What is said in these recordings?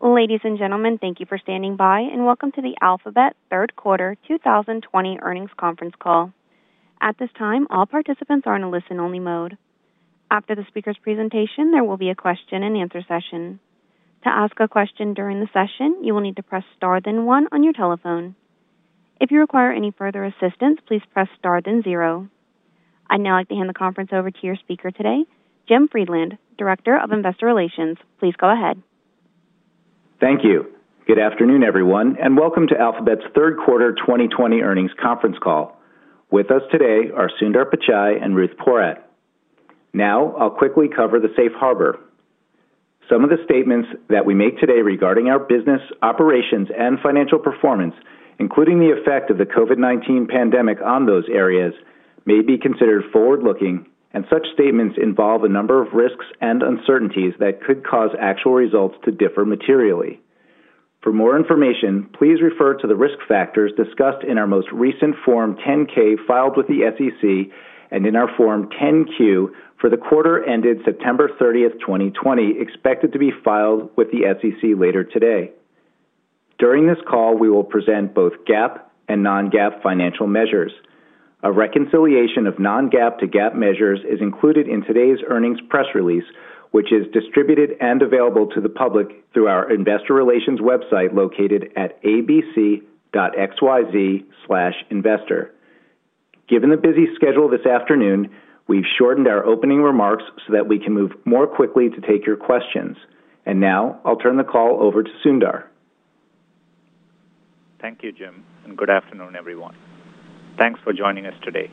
Ladies and gentlemen, thank you for standing by, and welcome to the Alphabet third quarter 2020 earnings conference call. At this time, all participants are in a listen-only mode. After the speaker's presentation, there will be a question-and-answer session. To ask a question during the session, you will need to press star then one on your telephone. If you require any further assistance, please press star then zero. I'd now like to hand the conference over to your speaker today, Jim Friedland, Director of Investor Relations. Please go ahead. Thank you. Good afternoon, everyone, and welcome to Alphabet's third quarter 2020 earnings conference call. With us today are Sundar Pichai and Ruth Porat. Now, I'll quickly cover the safe harbor. Some of the statements that we make today regarding our business, operations, and financial performance, including the effect of the COVID-19 pandemic on those areas, may be considered forward-looking, and such statements involve a number of risks and uncertainties that could cause actual results to differ materially. For more information, please refer to the risk factors discussed in our most recent Form 10-K filed with the SEC and in our Form 10-Q for the quarter ended September 30th, 2020, expected to be filed with the SEC later today. During this call, we will present both GAAP and non-GAAP financial measures. A reconciliation of non-GAAP to GAAP measures is included in today's earnings press release, which is distributed and available to the public through our Investor Relations website located at abc.xyz/investor. Given the busy schedule this afternoon, we've shortened our opening remarks so that we can move more quickly to take your questions. And now, I'll turn the call over to Sundar. Thank you, Jim, and good afternoon, everyone. Thanks for joining us today.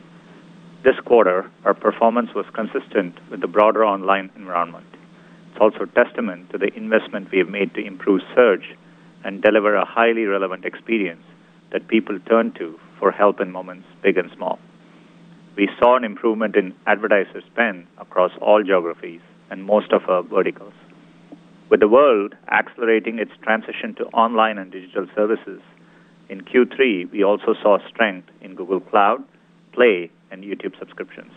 This quarter, our performance was consistent with the broader online environment. It's also a testament to the investment we have made to improve search and deliver a highly relevant experience that people turn to for help in moments big and small. We saw an improvement in advertiser spend across all geographies and most of our verticals. With the world accelerating its transition to online and digital services, in Q3, we also saw strength in Google Cloud, Play, and YouTube subscriptions.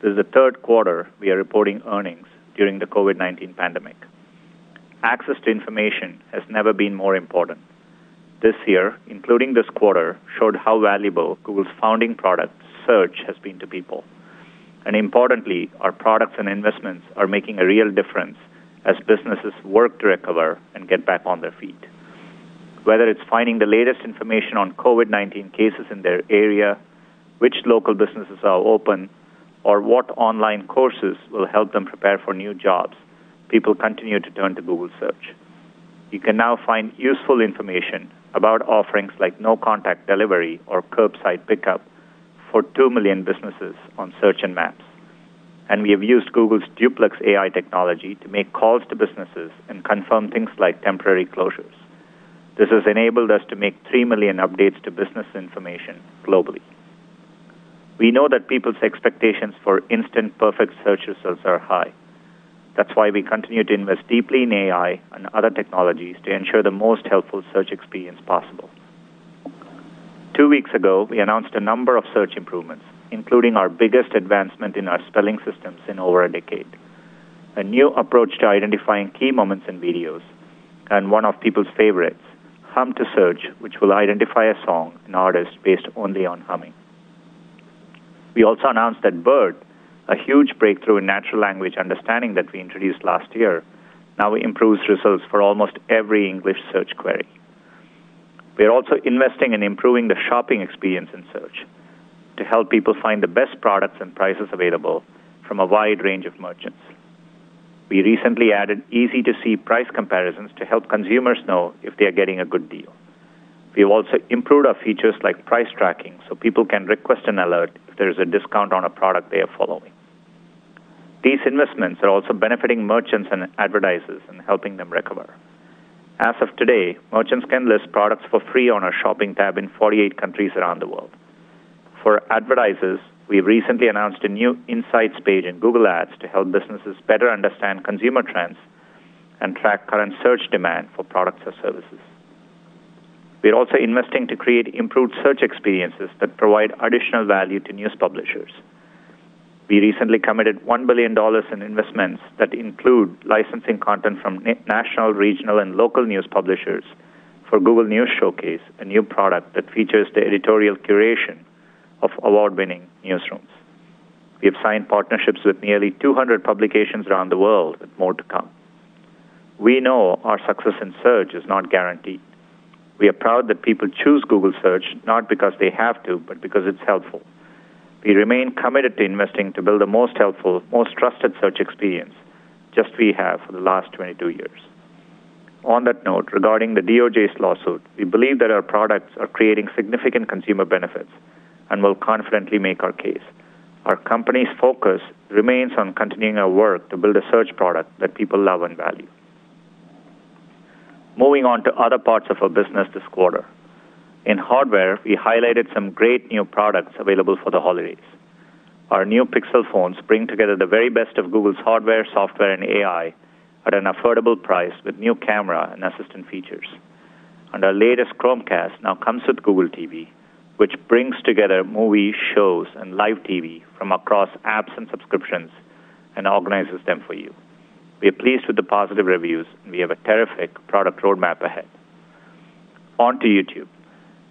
This is the third quarter we are reporting earnings during the COVID-19 pandemic. Access to information has never been more important. This year, including this quarter, showed how valuable Google's founding product, Search, has been to people. And importantly, our products and investments are making a real difference as businesses work to recover and get back on their feet. Whether it's finding the latest information on COVID-19 cases in their area, which local businesses are open, or what online courses will help them prepare for new jobs, people continue to turn to Google Search. You can now find useful information about offerings like no-contact delivery or curbside pickup for 2 million businesses on Search and Maps. And we have used Google's Duplex AI technology to make calls to businesses and confirm things like temporary closures. This has enabled us to make 3 million updates to business information globally. We know that people's expectations for instant perfect search results are high. That's why we continue to invest deeply in AI and other technologies to ensure the most helpful search experience possible. Two weeks ago, we announced a number of search improvements, including our biggest advancement in our spelling systems in over a decade, a new approach to identifying key moments in videos, and one of people's favorites, Hum to Search, which will identify a song and artist based only on humming. We also announced that BERT, a huge breakthrough in natural language understanding that we introduced last year, now improves results for almost every English search query. We are also investing in improving the shopping experience in search to help people find the best products and prices available from a wide range of merchants. We recently added easy-to-see price comparisons to help consumers know if they are getting a good deal. We have also improved our features like price tracking so people can request an alert if there is a discount on a product they are following. These investments are also benefiting merchants and advertisers and helping them recover. As of today, merchants can list products for free on our shopping tab in 48 countries around the world. For advertisers, we have recently announced a new Insights page in Google Ads to help businesses better understand consumer trends and track current search demand for products or services. We are also investing to create improved search experiences that provide additional value to news publishers. We recently committed $1 billion in investments that include licensing content from national, regional, and local news publishers for Google News Showcase, a new product that features the editorial curation of award-winning newsrooms. We have signed partnerships with nearly 200 publications around the world, with more to come. We know our success in search is not guaranteed. We are proud that people choose Google Search not because they have to, but because it's helpful. We remain committed to investing to build the most helpful, most trusted search experience, just we have for the last 22 years. On that note, regarding the DOJ's lawsuit, we believe that our products are creating significant consumer benefits and will confidently make our case. Our company's focus remains on continuing our work to build a search product that people love and value. Moving on to other parts of our business this quarter. In hardware, we highlighted some great new products available for the holidays. Our new Pixel phones bring together the very best of Google's hardware, software, and AI at an affordable price with new camera and assistant features. And our latest Chromecast now comes with Google TV, which brings together movie shows, and live TV from across apps and subscriptions and organizes them for you. We are pleased with the positive reviews, and we have a terrific product roadmap ahead. On to YouTube.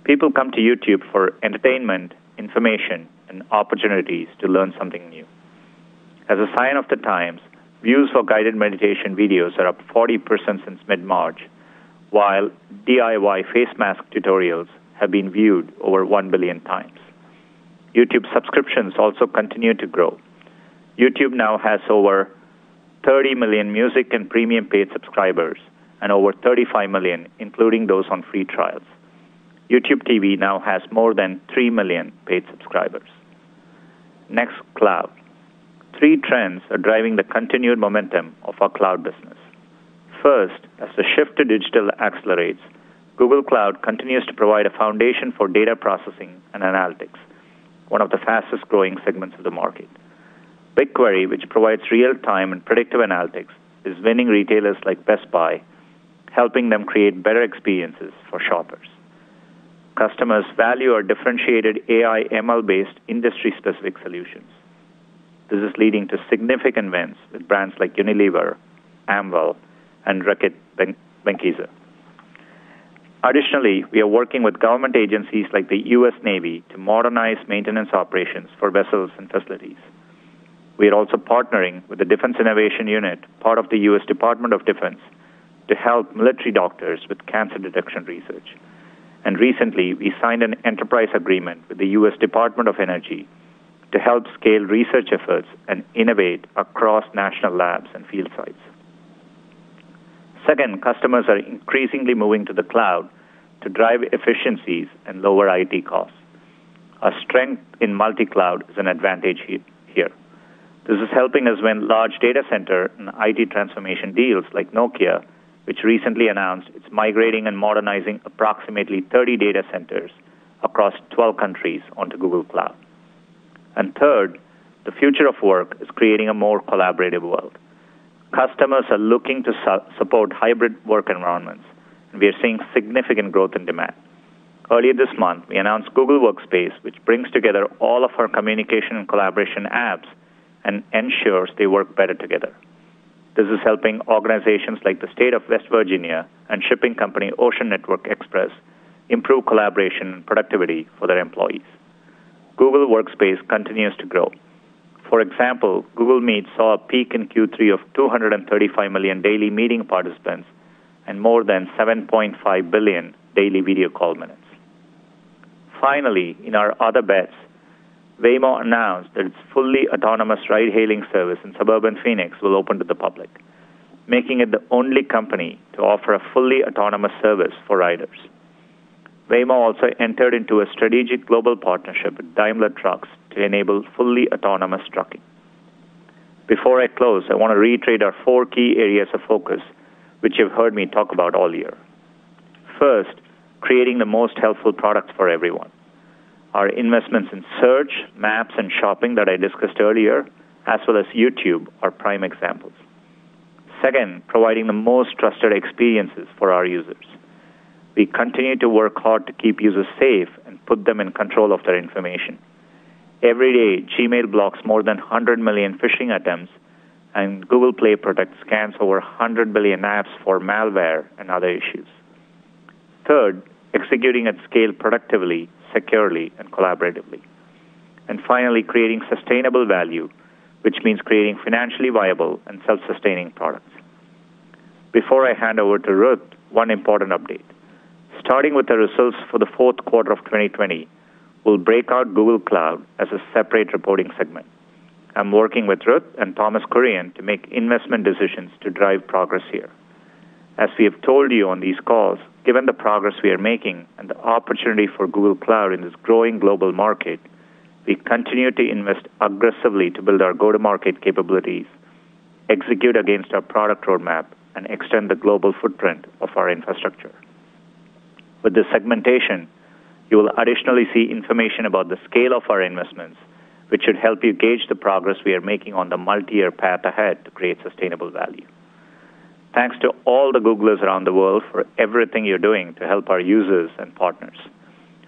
People come to YouTube for entertainment, information, and opportunities to learn something new. As a sign of the times, views for guided meditation videos are up 40% since mid March, while DIY face mask tutorials have been viewed over 1 billion times. YouTube subscriptions also continue to grow. YouTube now has over 30 million music and premium paid subscribers and over 35 million, including those on free trials. YouTube TV now has more than 3 million paid subscribers. Next, cloud. Three trends are driving the continued momentum of our cloud business. First, as the shift to digital accelerates, Google Cloud continues to provide a foundation for data processing and analytics, one of the fastest growing segments of the market. BigQuery, which provides real time and predictive analytics, is winning retailers like Best Buy, helping them create better experiences for shoppers. Customers value our differentiated AI ML based industry specific solutions. This is leading to significant wins with brands like Unilever, Amwell, and Reckitt Benckiser. Additionally, we are working with government agencies like the U.S. Navy to modernize maintenance operations for vessels and facilities. We are also partnering with the Defense Innovation Unit, part of the U.S. Department of Defense, to help military doctors with cancer detection research and recently we signed an enterprise agreement with the U.S. Department of Energy to help scale research efforts and innovate across national labs and field sites. Second, customers are increasingly moving to the cloud to drive efficiencies and lower IT costs. Our strength in multi cloud is an advantage here. This is helping us win large data center and IT transformation deals like Nokia which recently announced it's migrating and modernizing approximately 30 data centers across 12 countries onto Google Cloud. And third, the future of work is creating a more collaborative world. Customers are looking to su- support hybrid work environments, and we are seeing significant growth in demand. Earlier this month, we announced Google Workspace, which brings together all of our communication and collaboration apps and ensures they work better together. This is helping organizations like the state of West Virginia and shipping company Ocean Network Express improve collaboration and productivity for their employees. Google Workspace continues to grow. For example, Google Meet saw a peak in Q3 of 235 million daily meeting participants and more than 7.5 billion daily video call minutes. Finally, in our other bets, Waymo announced that its fully autonomous ride hailing service in suburban Phoenix will open to the public, making it the only company to offer a fully autonomous service for riders. Waymo also entered into a strategic global partnership with Daimler Trucks to enable fully autonomous trucking. Before I close, I want to reiterate our four key areas of focus, which you've heard me talk about all year. First, creating the most helpful products for everyone. Our investments in search, maps, and shopping that I discussed earlier, as well as YouTube, are prime examples. Second, providing the most trusted experiences for our users. We continue to work hard to keep users safe and put them in control of their information. Every day, Gmail blocks more than 100 million phishing attempts, and Google Play Protect scans over 100 billion apps for malware and other issues. Third, executing at scale productively, securely, and collaboratively. And finally, creating sustainable value, which means creating financially viable and self-sustaining products. Before I hand over to Ruth, one important update. Starting with the results for the fourth quarter of 2020, we'll break out Google Cloud as a separate reporting segment. I'm working with Ruth and Thomas Kurian to make investment decisions to drive progress here. As we have told you on these calls, given the progress we are making and the opportunity for Google Cloud in this growing global market, we continue to invest aggressively to build our go-to-market capabilities, execute against our product roadmap, and extend the global footprint of our infrastructure. With this segmentation, you will additionally see information about the scale of our investments, which should help you gauge the progress we are making on the multi-year path ahead to create sustainable value. Thanks to all the Googlers around the world for everything you're doing to help our users and partners.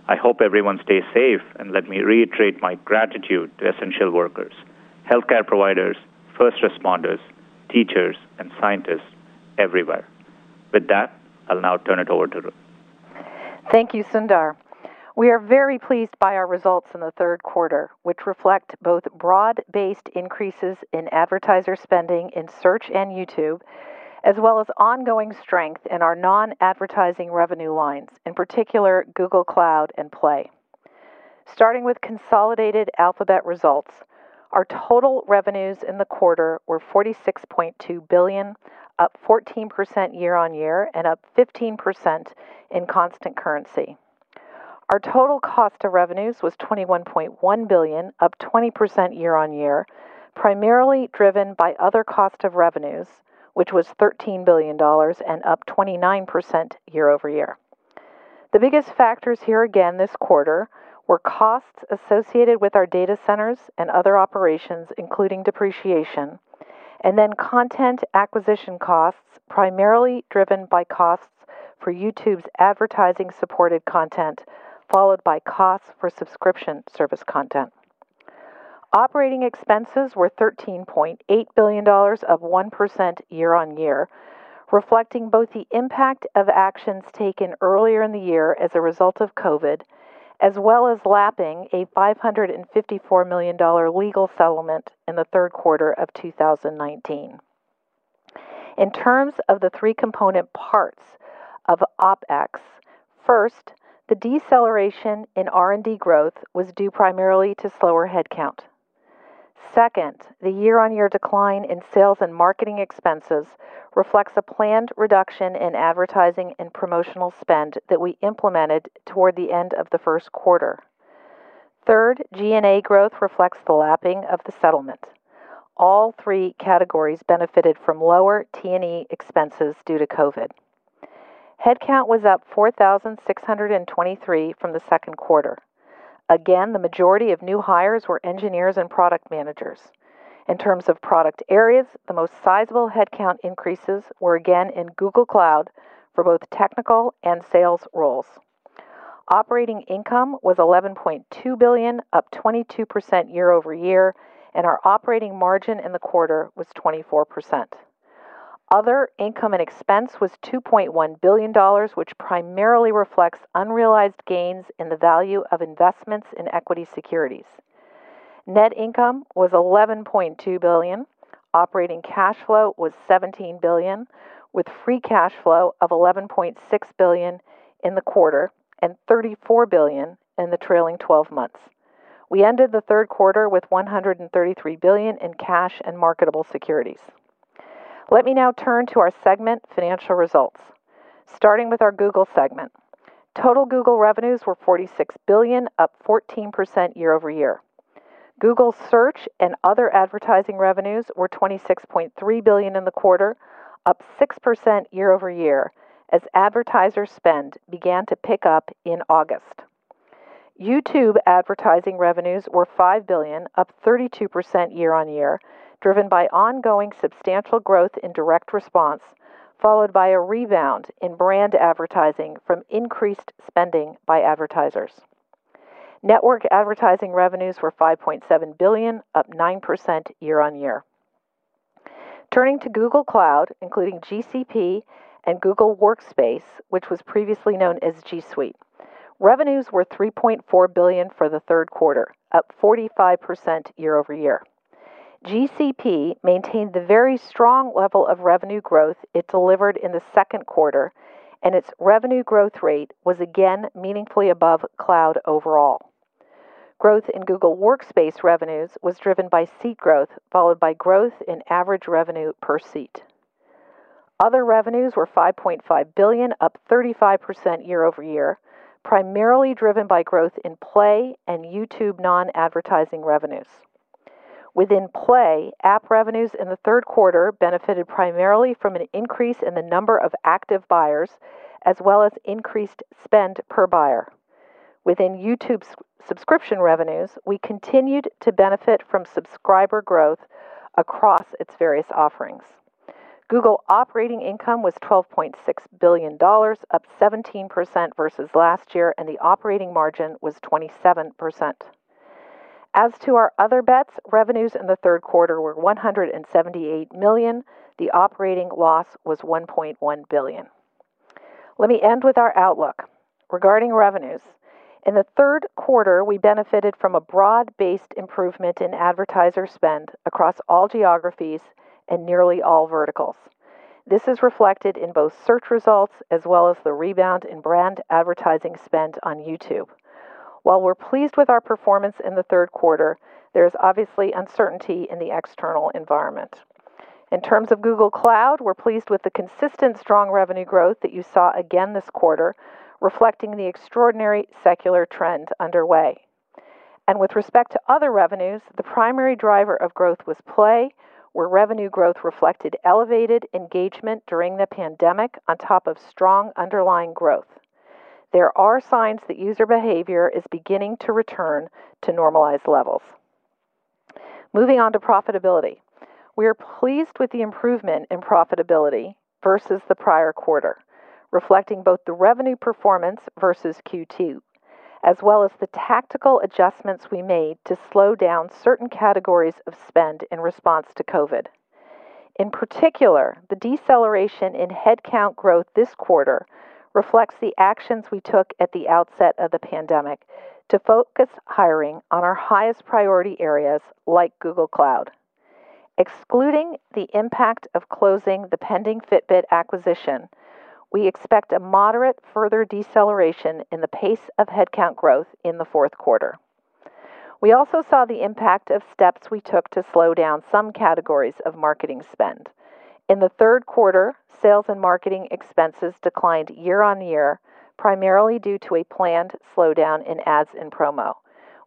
I hope everyone stays safe, and let me reiterate my gratitude to essential workers, healthcare providers, first responders, teachers, and scientists everywhere. With that, I'll now turn it over to Ruth. Thank you, Sundar. We are very pleased by our results in the third quarter, which reflect both broad-based increases in advertiser spending in Search and YouTube, as well as ongoing strength in our non-advertising revenue lines, in particular Google Cloud and Play. Starting with consolidated Alphabet results, our total revenues in the quarter were 46.2 billion, up 14% year-on-year and up 15% in constant currency. Our total cost of revenues was 21.1 billion, up 20% year-on-year, primarily driven by other cost of revenues, which was $13 billion and up 29% year-over-year. The biggest factors here again this quarter were costs associated with our data centers and other operations, including depreciation, and then content acquisition costs, primarily driven by costs for YouTube's advertising-supported content, followed by costs for subscription service content. Operating expenses were $13.8 billion, up 1% year-on-year, reflecting both the impact of actions taken earlier in the year as a result of COVID, as well as lapping a $554 million legal settlement in the third quarter of 2019. In terms of the three component parts of OpEx, first, the deceleration in R&D growth was due primarily to slower headcount. Second, the year-on-year decline in sales and marketing expenses reflects a planned reduction in advertising and promotional spend that we implemented toward the end of the first quarter. Third, G&A growth reflects the lapping of the settlement. All three categories benefited from lower T&E expenses due to COVID. Headcount was up 4,623 from the second quarter. Again, the majority of new hires were engineers and product managers. In terms of product areas, the most sizable headcount increases were again in Google Cloud for both technical and sales roles. Operating income was 11.2 billion, up 22% year-over-year, and our operating margin in the quarter was 24%. Other income and expense was $2.1 billion, which primarily reflects unrealized gains in the value of investments in equity securities. Net income was 11.2 billion. Operating cash flow was 17 billion, with free cash flow of 11.6 billion in the quarter and 34 billion in the trailing 12 months. We ended the third quarter with 133 billion in cash and marketable securities. Let me now turn to our segment financial results. Starting with our Google segment. Total Google revenues were 46 billion, up 14% year-over-year. Google Search and other advertising revenues were 26.3 billion in the quarter, up 6% year-over-year as advertiser spend began to pick up in August. YouTube advertising revenues were 5 billion, up 32% year-on-year, driven by ongoing substantial growth in direct response, followed by a rebound in brand advertising from increased spending by advertisers. Network advertising revenues were 5.7 billion, up 9% year on year. Turning to Google Cloud, including GCP and Google Workspace, which was previously known as G Suite. Revenues were 3.4 billion for the third quarter, up 45% year over year. GCP maintained the very strong level of revenue growth it delivered in the second quarter, and its revenue growth rate was again meaningfully above cloud overall. Growth in Google Workspace revenues was driven by seat growth, followed by growth in average revenue per seat. Other revenues were 5.5 billion, up 35% year over year, primarily driven by growth in Play and YouTube non-advertising revenues. Within Play, app revenues in the third quarter benefited primarily from an increase in the number of active buyers, as well as increased spend per buyer. Within YouTube's subscription revenues, we continued to benefit from subscriber growth across its various offerings. Google operating income was $12.6 billion, up 17% versus last year, and the operating margin was 27%. As to our other bets, revenues in the third quarter were 178 million. The operating loss was 1.1 billion. Let me end with our outlook. Regarding revenues, in the third quarter, we benefited from a broad-based improvement in advertiser spend across all geographies and nearly all verticals. This is reflected in both search results as well as the rebound in brand advertising spend on YouTube. While we're pleased with our performance in the third quarter, there is obviously uncertainty in the external environment. In terms of Google Cloud, we're pleased with the consistent strong revenue growth that you saw again this quarter, reflecting the extraordinary secular trend underway. And with respect to other revenues, the primary driver of growth was Play, where revenue growth reflected elevated engagement during the pandemic on top of strong underlying growth. There are signs that user behavior is beginning to return to normalized levels. Moving on to profitability. We are pleased with the improvement in profitability versus the prior quarter, reflecting both the revenue performance versus Q2, as well as the tactical adjustments we made to slow down certain categories of spend in response to COVID. In particular, the deceleration in headcount growth this quarter reflects the actions we took at the outset of the pandemic to focus hiring on our highest priority areas like Google Cloud. Excluding the impact of closing the pending Fitbit acquisition, we expect a moderate further deceleration in the pace of headcount growth in the fourth quarter. We also saw the impact of steps we took to slow down some categories of marketing spend. In the third quarter, sales and marketing expenses declined year on year, primarily due to a planned slowdown in ads and promo.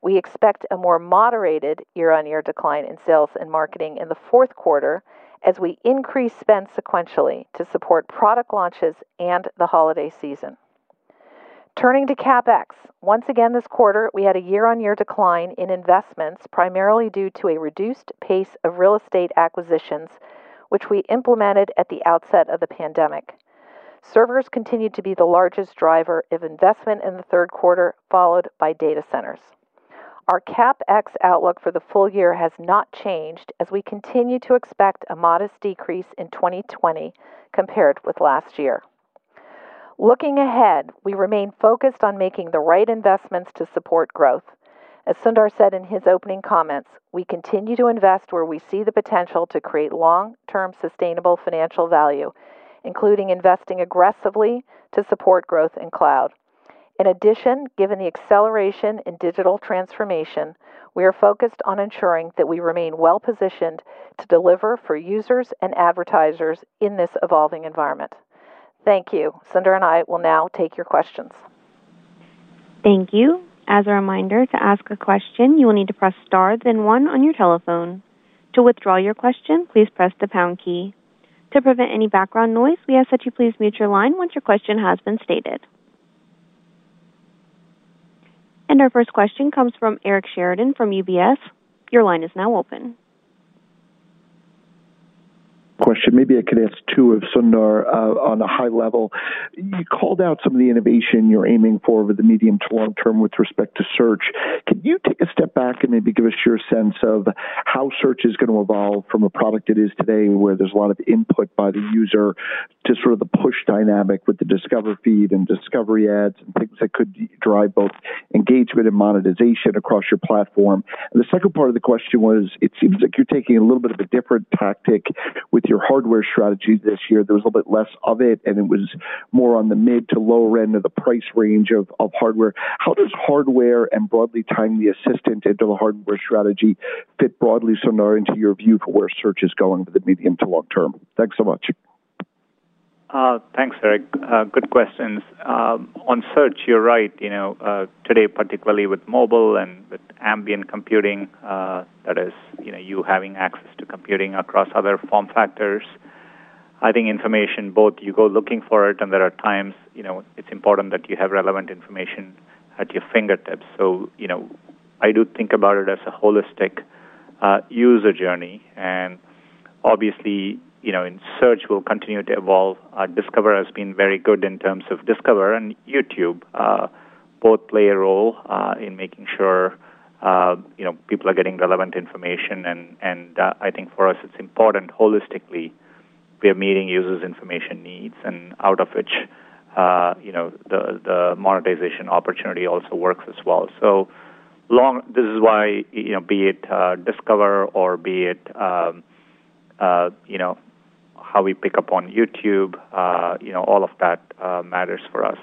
We expect a more moderated year on year decline in sales and marketing in the fourth quarter as we increase spend sequentially to support product launches and the holiday season. Turning to CapEx, once again this quarter, we had a year on year decline in investments, primarily due to a reduced pace of real estate acquisitions which we implemented at the outset of the pandemic. Servers continued to be the largest driver of investment in the third quarter, followed by data centers. Our CapEx outlook for the full year has not changed as we continue to expect a modest decrease in 2020 compared with last year. Looking ahead, we remain focused on making the right investments to support growth. As Sundar said in his opening comments, we continue to invest where we see the potential to create long-term sustainable financial value, including investing aggressively to support growth in cloud. In addition, given the acceleration in digital transformation, we are focused on ensuring that we remain well-positioned to deliver for users and advertisers in this evolving environment. Thank you. Sundar and I will now take your questions. Thank you. As a reminder, to ask a question, you will need to press star then one on your telephone. To withdraw your question, please press the pound key. To prevent any background noise, we ask that you please mute your line once your question has been stated. And our first question comes from Eric Sheridan from UBS. Your line is now open. Question. Maybe I could ask two of Sundar uh, on a high level. You called out some of the innovation you're aiming for over the medium to long term with respect to search. Can you take a step back and maybe give us your sense of how search is going to evolve from a product it is today, where there's a lot of input by the user, to sort of the push dynamic with the Discover feed and discovery ads and things that could drive both engagement and monetization across your platform? And the second part of the question was, it seems like you're taking a little bit of a different tactic with your hardware strategy this year. There was a little bit less of it, and it was more on the mid to lower end of the price range of, of hardware. How does hardware and broadly tying the assistant into the hardware strategy fit broadly, Sundar, into your view for where search is going for the medium to long term? Thanks so much. Uh, thanks, Eric. Uh, good questions. Um, on search, you're right. You know, uh, today, particularly with mobile and with ambient computing, uh, that is, you know, you having access to computing across other form factors. I think information, both you go looking for it, and there are times, you know, it's important that you have relevant information at your fingertips. So, you know, I do think about it as a holistic uh, user journey, and obviously, you know, in search will continue to evolve. Uh, Discover has been very good in terms of Discover and YouTube. Uh, both play a role uh, in making sure uh, you know people are getting relevant information, and and uh, I think for us it's important holistically we are meeting users' information needs, and out of which uh, you know the the monetization opportunity also works as well. So long. This is why you know be it Discover or be it um, you know how we pick up on YouTube, uh, you know, all of that uh, matters for us.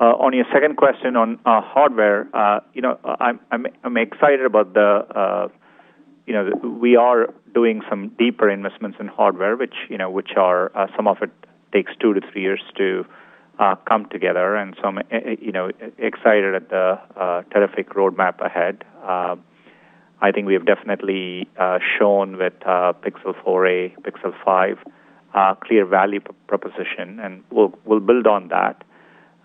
Uh, on your second question on uh, hardware, uh, you know, I'm, I'm, I'm excited about the, uh, you know, we are doing some deeper investments in hardware, which you know, which are some of it takes two to three years to come together, and so I'm, you know, excited at the terrific roadmap ahead. I think we have definitely uh, shown with uh, Pixel 4a, Pixel 5, uh, clear value proposition, and we'll we'll build on that.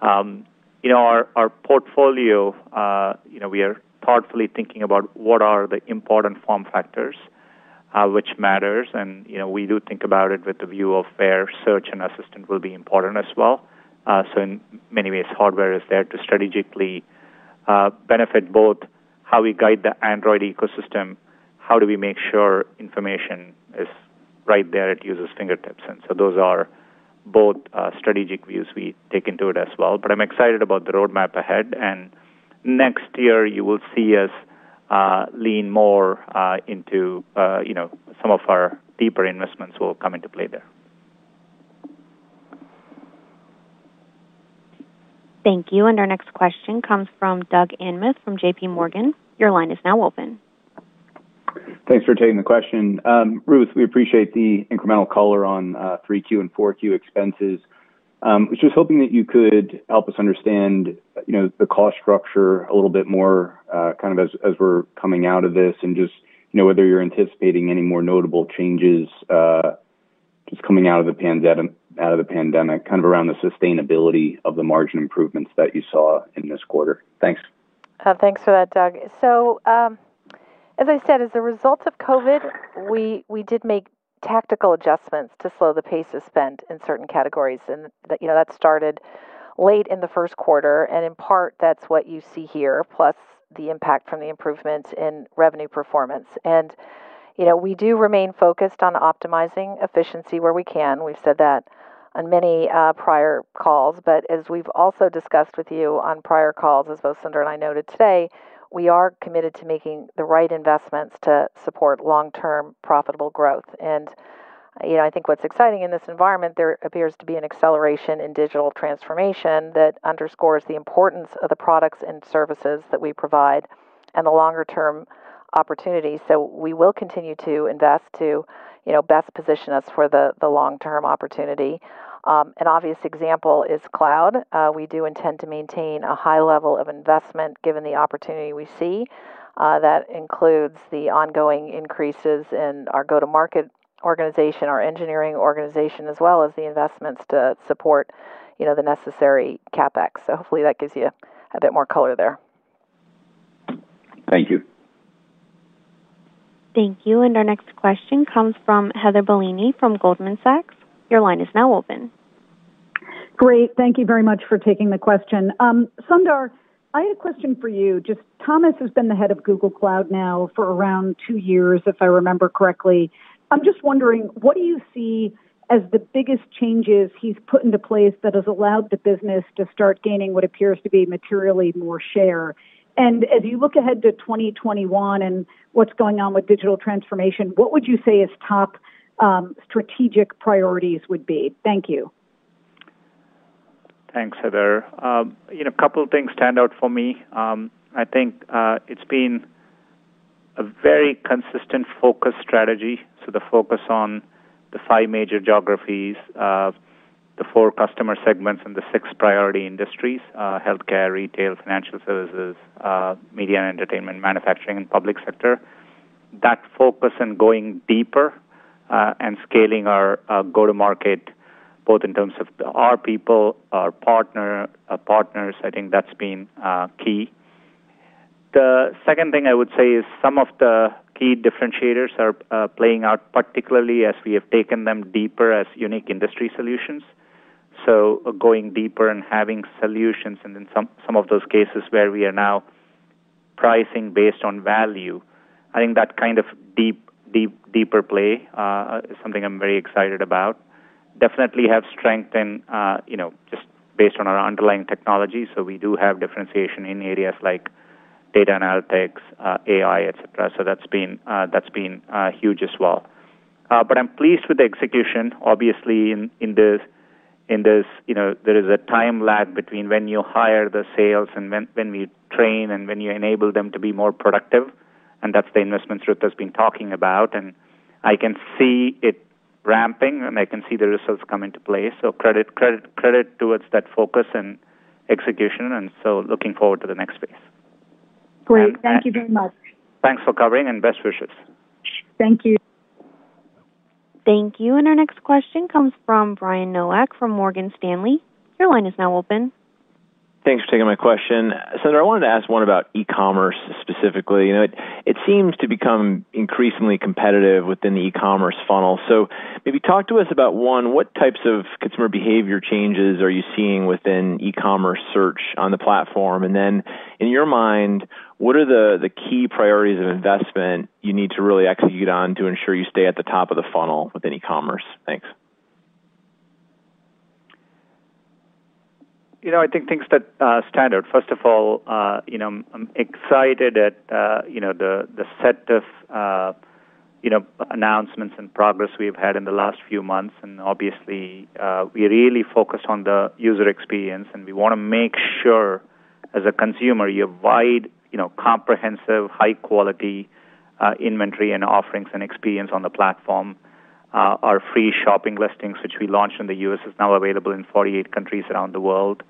Um, you know, our our portfolio. Uh, you know, we are thoughtfully thinking about what are the important form factors, uh, which matters, and you know, we do think about it with the view of where search and assistant will be important as well. Uh, so, in many ways, hardware is there to strategically benefit both how we guide the Android ecosystem, how do we make sure information is right there at users' fingertips. And so those are both uh, strategic views we take into it as well. But I'm excited about the roadmap ahead. And next year, you will see us uh, lean more uh, into, uh, you know, some of our deeper investments will come into play there. Thank you. And our next question comes from Doug Anmuth from J.P. Morgan. Your line is now open. Thanks for taking the question. Um, Ruth, we appreciate the incremental color on 3Q uh, and 4Q expenses. Um, I was just hoping that you could help us understand, you know, the cost structure a little bit more, uh, kind of as we're coming out of this, and just, you know, whether you're anticipating any more notable changes, uh, just coming out of the pandemic, out of the pandemic, kind of around the sustainability of the margin improvements that you saw in this quarter. Thanks. Uh, thanks for that, Doug. So, um, as I said, as a result of COVID, we we did make tactical adjustments to slow the pace of spend in certain categories, and that you know that started late in the first quarter, and in part that's what you see here, plus the impact from the improvement in revenue performance. And you know we do remain focused on optimizing efficiency where we can. We've said that on many uh, prior calls, but as we've also discussed with you on prior calls, as both Sundar and I noted today, we are committed to making the right investments to support long-term profitable growth. And you know, I think what's exciting in this environment, there appears to be an acceleration in digital transformation that underscores the importance of the products and services that we provide and the longer-term opportunities. So we will continue to invest to, you know, best position us for the the long-term opportunity. Um, an obvious example is cloud. Uh, we do intend to maintain a high level of investment given the opportunity we see. Uh, that includes the ongoing increases in our go to market organization, our engineering organization, as well as the investments to support you know, the necessary capex. So hopefully that gives you a bit more color there. Thank you. Thank you. And our next question comes from Heather Bellini from Goldman Sachs. Your line is now open. Great. Thank you very much for taking the question. Um, Sundar, I had a question for you. Just Thomas has been the head of Google Cloud now for around two years, if I remember correctly. I'm just wondering, what do you see as the biggest changes he's put into place that has allowed the business to start gaining what appears to be materially more share? And as you look ahead to 2021 and what's going on with digital transformation, what would you say his top um, strategic priorities would be? Thank you. Thanks, Heather. Um, you know, a couple things stand out for me. Um, I think uh, it's been a very consistent focus strategy. So the focus on the five major geographies, uh, the four customer segments, and the six priority industries: uh, healthcare, retail, financial services, uh, media and entertainment, manufacturing, and public sector. That focus and going deeper uh, and scaling our uh, go-to-market both in terms of our people, our partner, our partners. I think that's been uh, key. The second thing I would say is some of the key differentiators are uh, playing out, particularly as we have taken them deeper as unique industry solutions. So uh, going deeper and having solutions, and in some some of those cases where we are now pricing based on value, I think that kind of deep, deep, deeper play uh, is something I'm very excited about definitely have strength in, uh, you know, just based on our underlying technology. So we do have differentiation in areas like data analytics, uh, AI, etc. So that's been uh, that's been uh, huge as well. Uh, but I'm pleased with the execution. Obviously, in in this in this, you know, there is a time lag between when you hire the sales and when when we train and when you enable them to be more productive, and that's the investments Ruth has been talking about. And I can see it ramping, and I can see the results come into play. So credit credit credit towards that focus and execution, and so looking forward to the next phase. Great, and, thank you uh, very much. Thanks for covering, and best wishes. Thank you. Thank you. And our next question comes from Brian Nowak from Morgan Stanley. Your line is now open. Thanks for taking my question. Sundar, I wanted to ask one about e-commerce specifically. You know, it, seems to become increasingly competitive within the e-commerce funnel. So maybe talk to us about one, what types of consumer behavior changes are you seeing within e-commerce search on the platform? And then in your mind, what are the, the key priorities of investment you need to really execute on to ensure you stay at the top of the funnel within e-commerce? Thanks. You know, I think things that uh, stand out. First of all, uh, you know, I'm, excited at uh, you know the the set of uh, you know announcements and progress we've had in the last few months, and obviously uh, we really focused on the user experience, and we want to make sure as a consumer you have wide, you know, comprehensive, high quality uh, inventory and offerings and experience on the platform. Uh, our free shopping listings, which we launched in the U.S., is now available in 48 countries around the world.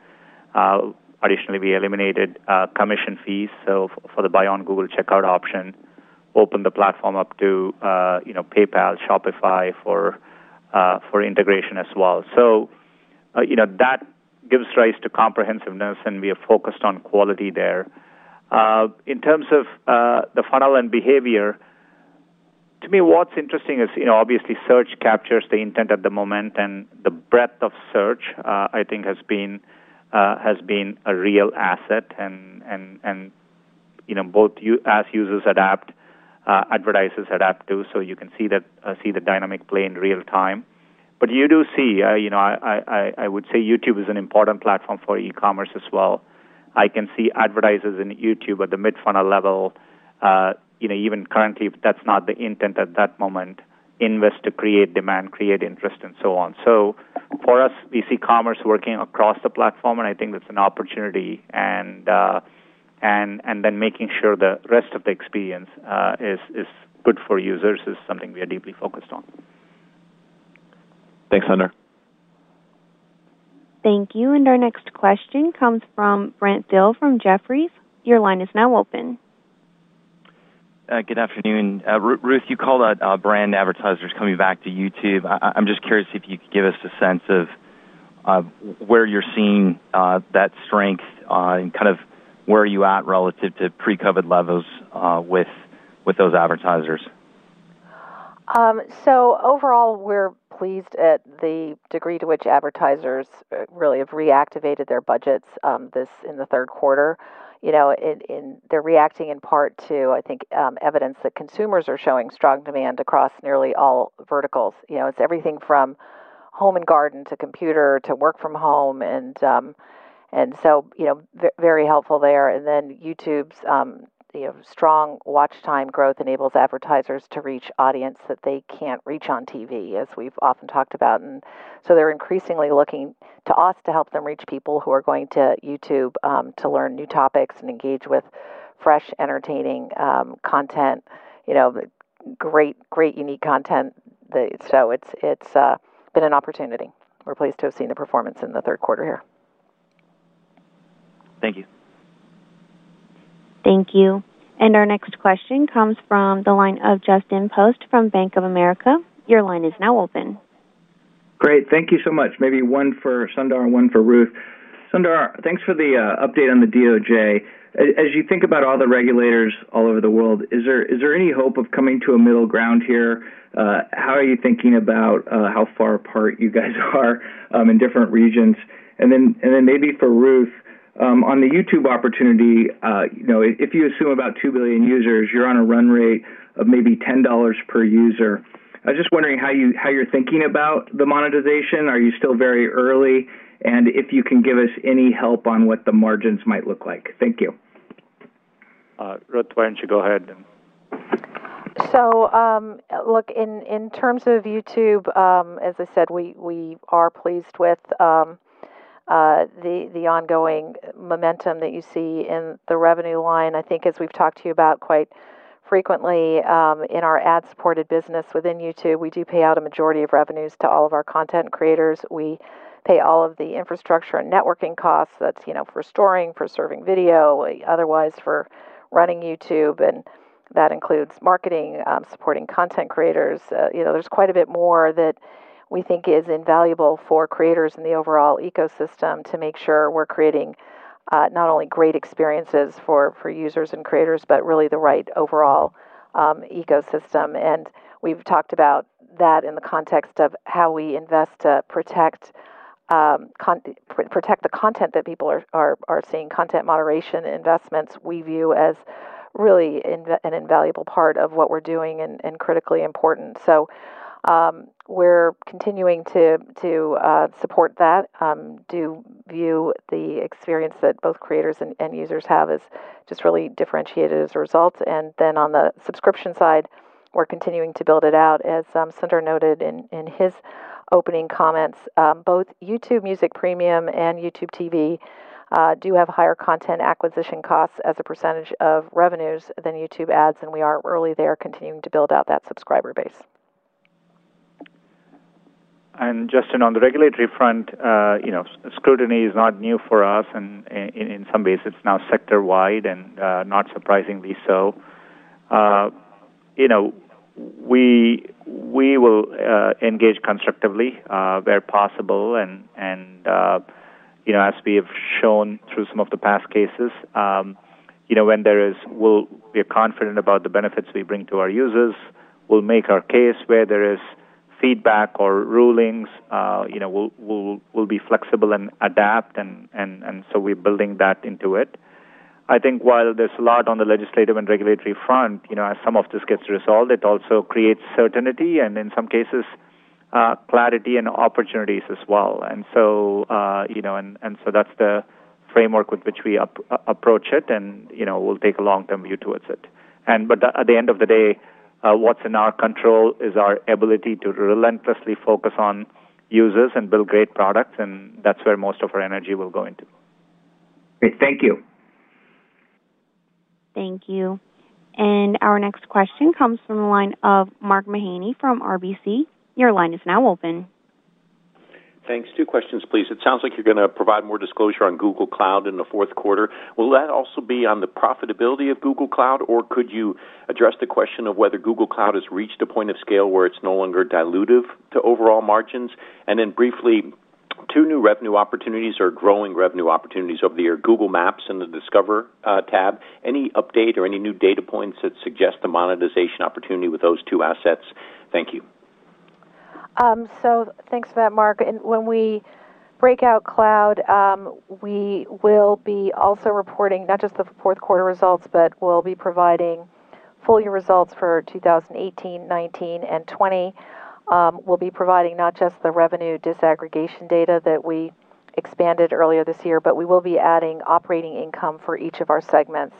Uh, additionally, we eliminated uh, commission fees, so f- for the buy on Google checkout option, opened the platform up to uh, you know PayPal, Shopify for uh, for integration as well. So uh, you know that gives rise to comprehensiveness, and we are focused on quality there. In terms of the funnel and behavior, to me, what's interesting is, you know, obviously search captures the intent at the moment, and the breadth of search, uh, I think, has been uh, has been a real asset, and and and you know, both you as users adapt, uh, advertisers adapt too, so you can see that uh, see the dynamic play in real time. But you do see, uh, you know, I, I I would say YouTube is an important platform for e-commerce as well. I can see advertisers in YouTube at the mid funnel level. Uh, you know, even currently, if that's not the intent at that moment, invest to create demand, create interest, and so on. So for us, we see commerce working across the platform, and I think that's an opportunity. And uh, and and then making sure the rest of the experience uh, is is good for users is something we are deeply focused on. Thanks, Sundar. Thank you. And our next question comes from Brent Thill from Jefferies. Your line is now open. Uh, good afternoon. Uh, Ruth, you called out uh, brand advertisers coming back to YouTube. I- am just curious if you could give us a sense of uh, where you're seeing uh, that strength uh, and kind of where are you at relative to pre-COVID levels with with those advertisers. Um, so overall, we're pleased at the degree to which advertisers really have reactivated their budgets um, this in the third quarter. You know, in, they're reacting in part to I think um, evidence that consumers are showing strong demand across nearly all verticals. You know, it's everything from home and garden to computer to work from home and um, and so you know v- very helpful there. And then YouTube's um, you know, strong watch time growth enables advertisers to reach audience that they can't reach on TV, as we've often talked about. And so they're increasingly looking to us to help them reach people who are going to YouTube um, to learn new topics and engage with fresh, entertaining um, content. You know, great, great, unique content. So it's it's uh, been an opportunity. We're pleased to have seen the performance in the third quarter here. Thank you. Thank you. And our next question comes from the line of Justin Post from Bank of America. Your line is now open. Great. Thank you so much. Maybe one for Sundar and one for Ruth. Sundar, thanks for the uh, update on the DOJ. As you think about all the regulators all over the world, is there any hope of coming to a middle ground here? Uh, how are you thinking about uh, how far apart you guys are um, in different regions? And then maybe for Ruth, um, on the YouTube opportunity, uh, you know, if you assume about 2 billion users, you're on a run rate of maybe $10 per user. I was just wondering how you how you're thinking about the monetization. Are you still very early? And if you can give us any help on what the margins might look like. Thank you. Uh, Ruth, why don't you go ahead? So, um, look, in, in terms of YouTube, um, as I said, we, we are pleased with um, uh, the the ongoing momentum that you see in the revenue line. I think, as we've talked to you about quite frequently um, in our ad supported business within YouTube, we do pay out a majority of revenues to all of our content creators. We pay all of the infrastructure and networking costs. That's you know for storing, for serving video, otherwise for running YouTube, and that includes marketing, um, supporting content creators. Uh, you know, there's quite a bit more that we think is invaluable for creators in the overall ecosystem to make sure we're creating uh, not only great experiences for, for users and creators, but really the right overall um, ecosystem. And we've talked about that in the context of how we invest to protect um, con- pr- protect the content that people are, are, are seeing. Content moderation investments we view as really inv- an invaluable part of what we're doing and, and critically important. So um, we're continuing to to uh, support that. Um, do view the experience that both creators and, and, users have as just really differentiated as a result. And then on the subscription side, we're continuing to build it out, as um, Sundar noted in in his opening comments. Um, both YouTube Music Premium and YouTube TV. Uh, do have higher content acquisition costs as a percentage of revenues than YouTube ads, and we are early there, continuing to build out that subscriber base. And Justin, on the regulatory front, uh, you know, scrutiny is not new for us, and in, in some ways, it's now sector-wide, and uh, not surprisingly so. Uh, you know, we we will uh, engage constructively uh, where possible, and and uh, you know, as we have shown through some of the past cases, um, you know, when there is, we'll we are confident about the benefits we bring to our users. We'll make our case where there is feedback or rulings, uh, you know, will will will be flexible and adapt, and and and so we're building that into it. I think while there's a lot on the legislative and regulatory front, you know, as some of this gets resolved, it also creates certainty and in some cases uh, clarity and opportunities as well. And so, uh, you know, and and so that's the framework with which we up, uh, approach it, and you know, we'll take a long-term view towards it. And but at the end of the day uh, what's in our control is our ability to relentlessly focus on users and build great products, and that's where most of our energy will go into. Great. Thank you. Thank you. And our next question comes from the line of Mark Mahaney from RBC. Your line is now open. Thanks. Two questions, please. It sounds like you're going to provide more disclosure on Google Cloud in the fourth quarter. Will that also be on the profitability of Google Cloud, or could you address the question of whether Google Cloud has reached a point of scale where it's no longer dilutive to overall margins? And then briefly, two new revenue opportunities or growing revenue opportunities over the year Google Maps and the Discover uh, tab. Any update or any new data points that suggest the monetization opportunity with those two assets? Thank you. Um, so thanks for that, Mark. And when we break out cloud, um, we will be also reporting not just the fourth quarter results, but we'll be providing full year results for 2018, 19, and 20. Um, we'll be providing not just the revenue disaggregation data that we expanded earlier this year, but we will be adding operating income for each of our segments,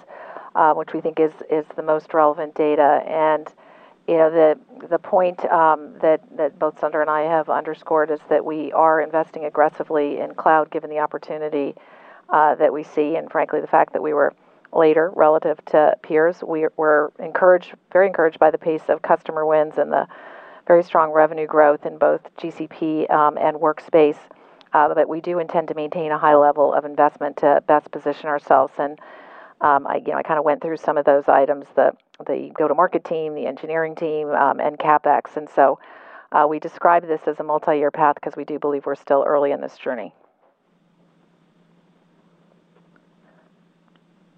uh, which we think is is the most relevant data. And you know the the point um, that that both Sundar and I have underscored is that we are investing aggressively in cloud, given the opportunity uh, that we see, and frankly, the fact that we were later relative to peers. We, we're encouraged, very encouraged by the pace of customer wins and the very strong revenue growth in both GCP um, and Workspace. Uh, but we do intend to maintain a high level of investment to best position ourselves. And um, I, you know, I kind of went through some of those items: the the go-to-market team, the engineering team, um, and capex. And so uh, we describe this as a multi-year path because we do believe we're still early in this journey.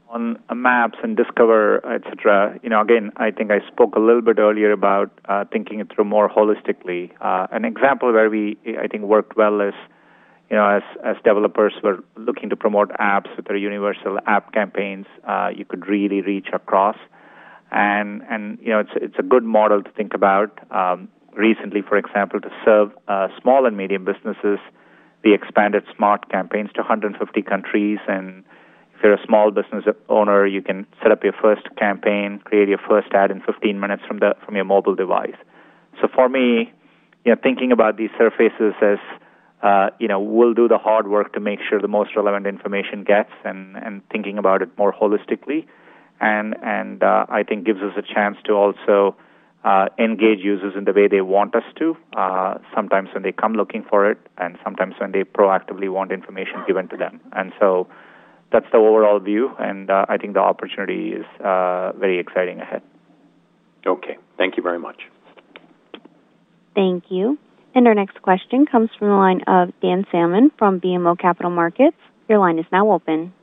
on maps and Discover, etc. You know, again, I think I spoke a little bit earlier about uh, thinking it through more holistically. Uh, an example where we, I think, worked well is, you know, as as developers were looking to promote apps with their universal app campaigns, uh, you could really reach across, and and you know, it's it's a good model to think about. Um, recently, for example, to serve uh, small and medium businesses, we expanded smart campaigns to 150 countries and if you're a small business owner, you can set up your first campaign, create your first ad in 15 minutes from the from your mobile device. So for me, you know, thinking about these surfaces as uh, you know, we'll do the hard work to make sure the most relevant information gets, and and thinking about it more holistically, and and uh, I think gives us a chance to also uh, engage users in the way they want us to. Uh, sometimes when they come looking for it, and sometimes when they proactively want information given to them, and so that's the overall view, and uh, I think the opportunity is uh, very exciting ahead. Okay. Thank you very much. Thank you. And our next question comes from the line of Dan Salmon from BMO Capital Markets. Your line is now open.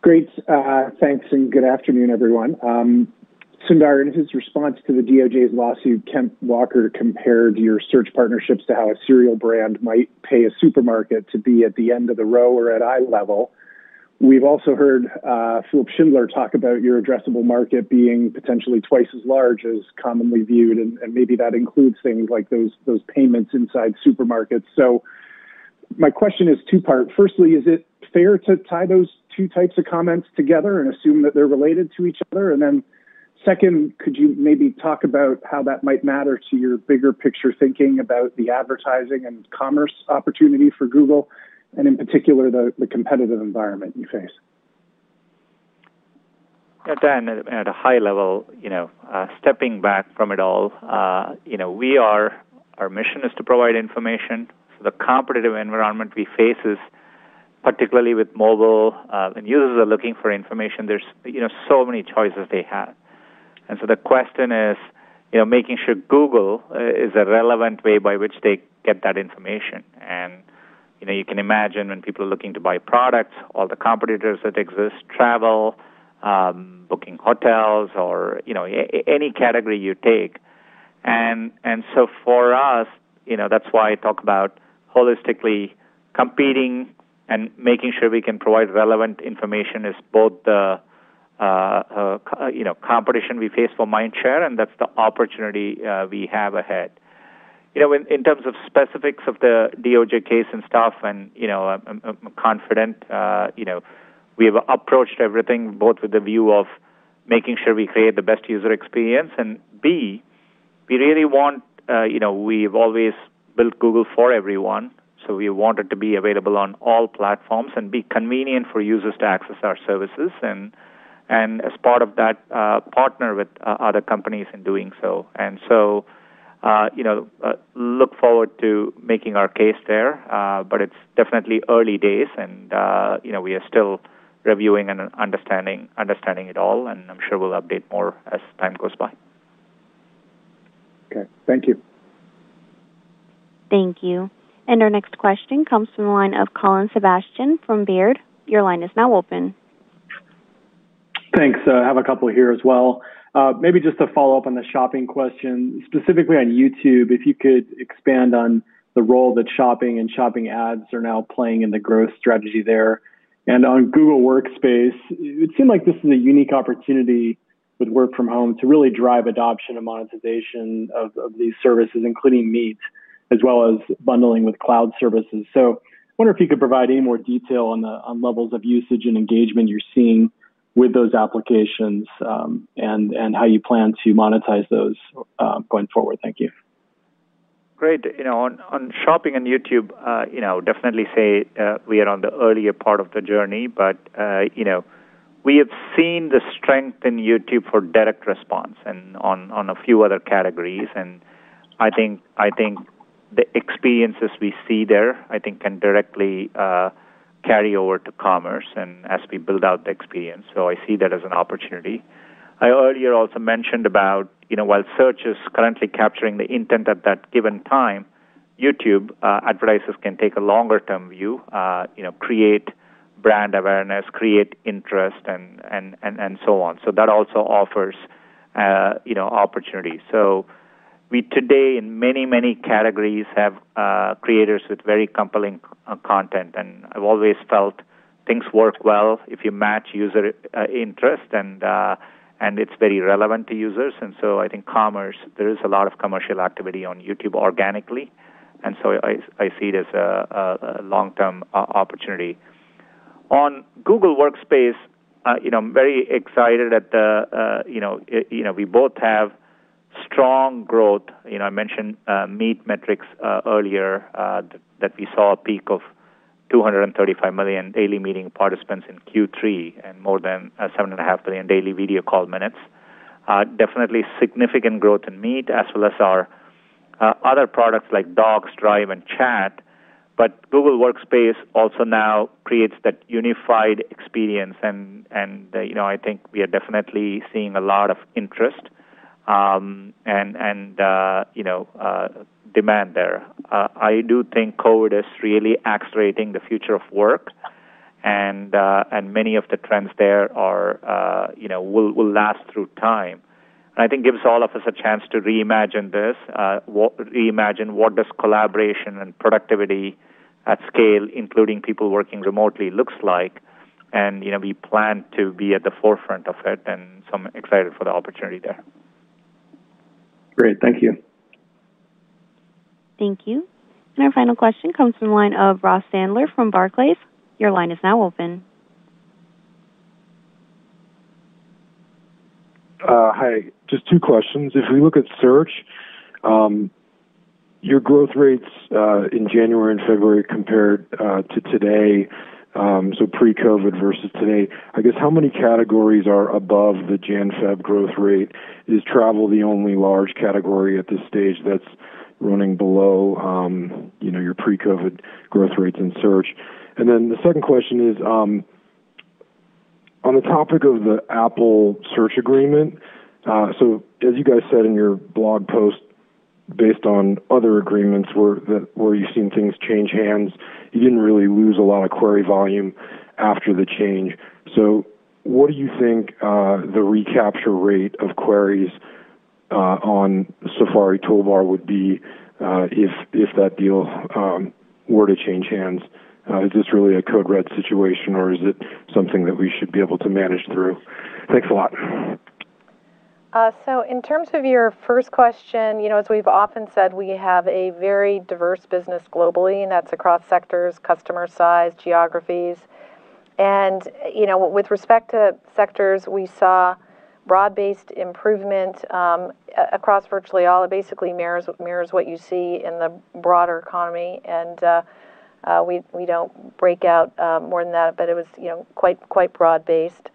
Great. Uh, thanks, and good afternoon, everyone. Um, Sundar, in his response to the DOJ's lawsuit, Kent Walker compared your search partnerships to how a cereal brand might pay a supermarket to be at the end of the row or at eye level. We've also heard uh, Philipp Schindler talk about your addressable market being potentially twice as large as commonly viewed, and, and maybe that includes things like those those payments inside supermarkets. So, my question is two part. Firstly, is it fair to tie those two types of comments together and assume that they're related to each other? And then Second, could you maybe talk about how that might matter to your bigger picture thinking about the advertising and commerce opportunity for Google, and in particular, the, the competitive environment you face? Yeah, Dan, at a high level, you know, uh, stepping back from it all, uh, you know, we are, our mission is to provide information. So the competitive environment we face is particularly with mobile, uh, users are looking for information, there's, you know, so many choices they have. And so the question is, you know, making sure Google uh, is a relevant way by which they get that information. And you know, you can imagine when people are looking to buy products, all the competitors that exist, travel, um, booking hotels, or you know, a- any category you take. And and so for us, you know, that's why I talk about holistically competing and making sure we can provide relevant information is both the uh, uh, you know competition we face for mind share, and that's the opportunity uh, we have ahead. You know, in, in terms of specifics of the DOJ case and stuff, and you know, I'm, I'm confident. Uh, you know, we have approached everything both with the view of making sure we create the best user experience, and B, we really want. Uh, you know, we've always built Google for everyone, so we want it to be available on all platforms and be convenient for users to access our services and and as part of that, uh, partner with uh, other companies in doing so. And so, uh, you know, uh, look forward to making our case there. Uh, but it's definitely early days, and uh, you know, we are still reviewing and understanding understanding it all. And I'm sure we'll update more as time goes by. Okay, thank you. Thank you. And our next question comes from the line of Colin Sebastian from Baird. Your line is now open. Thanks. I have a couple here as well. Uh, maybe just to follow up on the shopping question, specifically on YouTube, if you could expand on the role that shopping and shopping ads are now playing in the growth strategy there. And on Google Workspace, it seemed like this is a unique opportunity with work from home to really drive adoption and monetization of, of these services, including Meet, as well as bundling with cloud services. So I wonder if you could provide any more detail on the on levels of usage and engagement you're seeing with those applications um, and, and how you plan to monetize those uh, going forward. Thank you. Great. You know, on, on shopping and YouTube, uh, you know, definitely say uh, we are on the earlier part of the journey, but, uh, you know, we have seen the strength in YouTube for direct response and on, on a few other categories. And I think, I think the experiences we see there, I think can directly, uh, carry over to commerce and as we build out the experience. So I see that as an opportunity. I earlier also mentioned about, you know, while search is currently capturing the intent at that given time, YouTube uh, advertisers can take a longer term view, uh, you know, create brand awareness, create interest, and, and, and, and so on. So that also offers, uh, you know, opportunities. So we today in many many categories have uh, creators with very compelling uh, content and i've always felt things work well if you match user uh, interest and uh, and it's very relevant to users. And so i think commerce there is a lot of commercial activity on youtube organically. And so i i see it as a, a, a long term uh, opportunity. On google workspace you know i'm very excited at the you know you know we both have strong growth. You know, I mentioned uh, Meet metrics uh, earlier uh, that we saw a peak of 235 million daily meeting participants in Q3 and more than uh, 7.5 billion daily video call minutes. Uh, definitely significant growth in Meet as well as our other products like Docs, Drive, and Chat. But Google Workspace also now creates that unified experience, and and you know I think we are definitely seeing a lot of interest um, and and uh, you know uh, demand there. Uh, I do think COVID is really accelerating the future of work, and uh, and many of the trends there are uh, you know will will last through time. And I think gives all of us a chance to reimagine this, uh, what, reimagine what does collaboration and productivity at scale, including people working remotely, looks like. And you know we plan to be at the forefront of it, and so I'm excited for the opportunity there. Great. Thank you. Thank you. And our final question comes from the line of Ross Sandler from Barclays. Your line is now open. Uh, hi. Just two questions. If we look at search, um, your growth rates uh, in January and February compared uh, to today um, so pre-COVID versus today, I guess how many categories are above the Jan-Feb growth rate? Is travel the only large category at this stage that's running below, um, you know, your pre-COVID growth rates in search? And then the second question is, um, on the topic of the Apple search agreement, uh, so as you guys said in your blog post, based on other agreements where that where you've seen things change hands, you didn't really lose a lot of query volume after the change. So, what do you think uh, the recapture rate of queries uh, on Safari Toolbar would be uh, if if that deal um, were to change hands? Uh, is this really a code red situation, or is it something that we should be able to manage through? Thanks a lot. Uh, so, in terms of your first question, you know, as we've often said, we have a very diverse business globally, and that's across sectors, customer size, geographies. And, you know, with respect to sectors, we saw broad based improvement um, across virtually all. It basically mirrors, mirrors what you see in the broader economy. And uh, uh, we, we don't break out uh, more than that, but it was, you know, quite, quite broad based.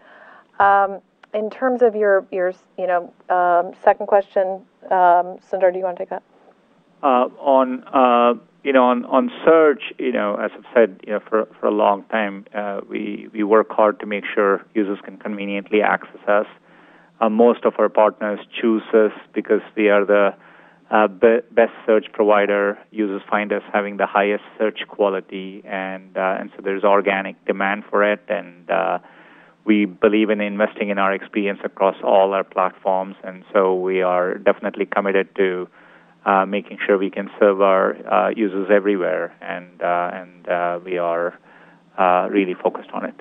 Um, in terms of your your you know um, second question, um, Sundar, do you want to take that? Uh, on uh, you know on on search, you know as I've said, you know for for a long time, uh, we we work hard to make sure users can conveniently access us. Uh, most of our partners choose us because we are the uh, be- best search provider. Users find us having the highest search quality, and uh, and so there's organic demand for it, and we believe in investing in our experience across all our platforms, and so we are definitely committed to uh, making sure we can serve our uh, users everywhere, and uh, and we are really focused on it.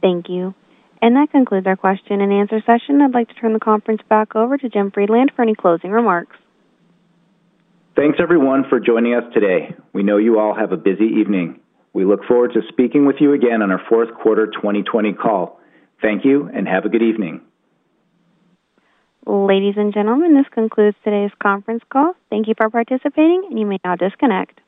Thank you. And that concludes our question and answer session. I'd like to turn the conference back over to Jim Friedland for any closing remarks. Thanks, everyone, for joining us today. We know you all have a busy evening. We look forward to speaking with you again on our fourth quarter 2020 call. Thank you, and have a good evening. Ladies and gentlemen, this concludes today's conference call. Thank you for participating, and you may now disconnect.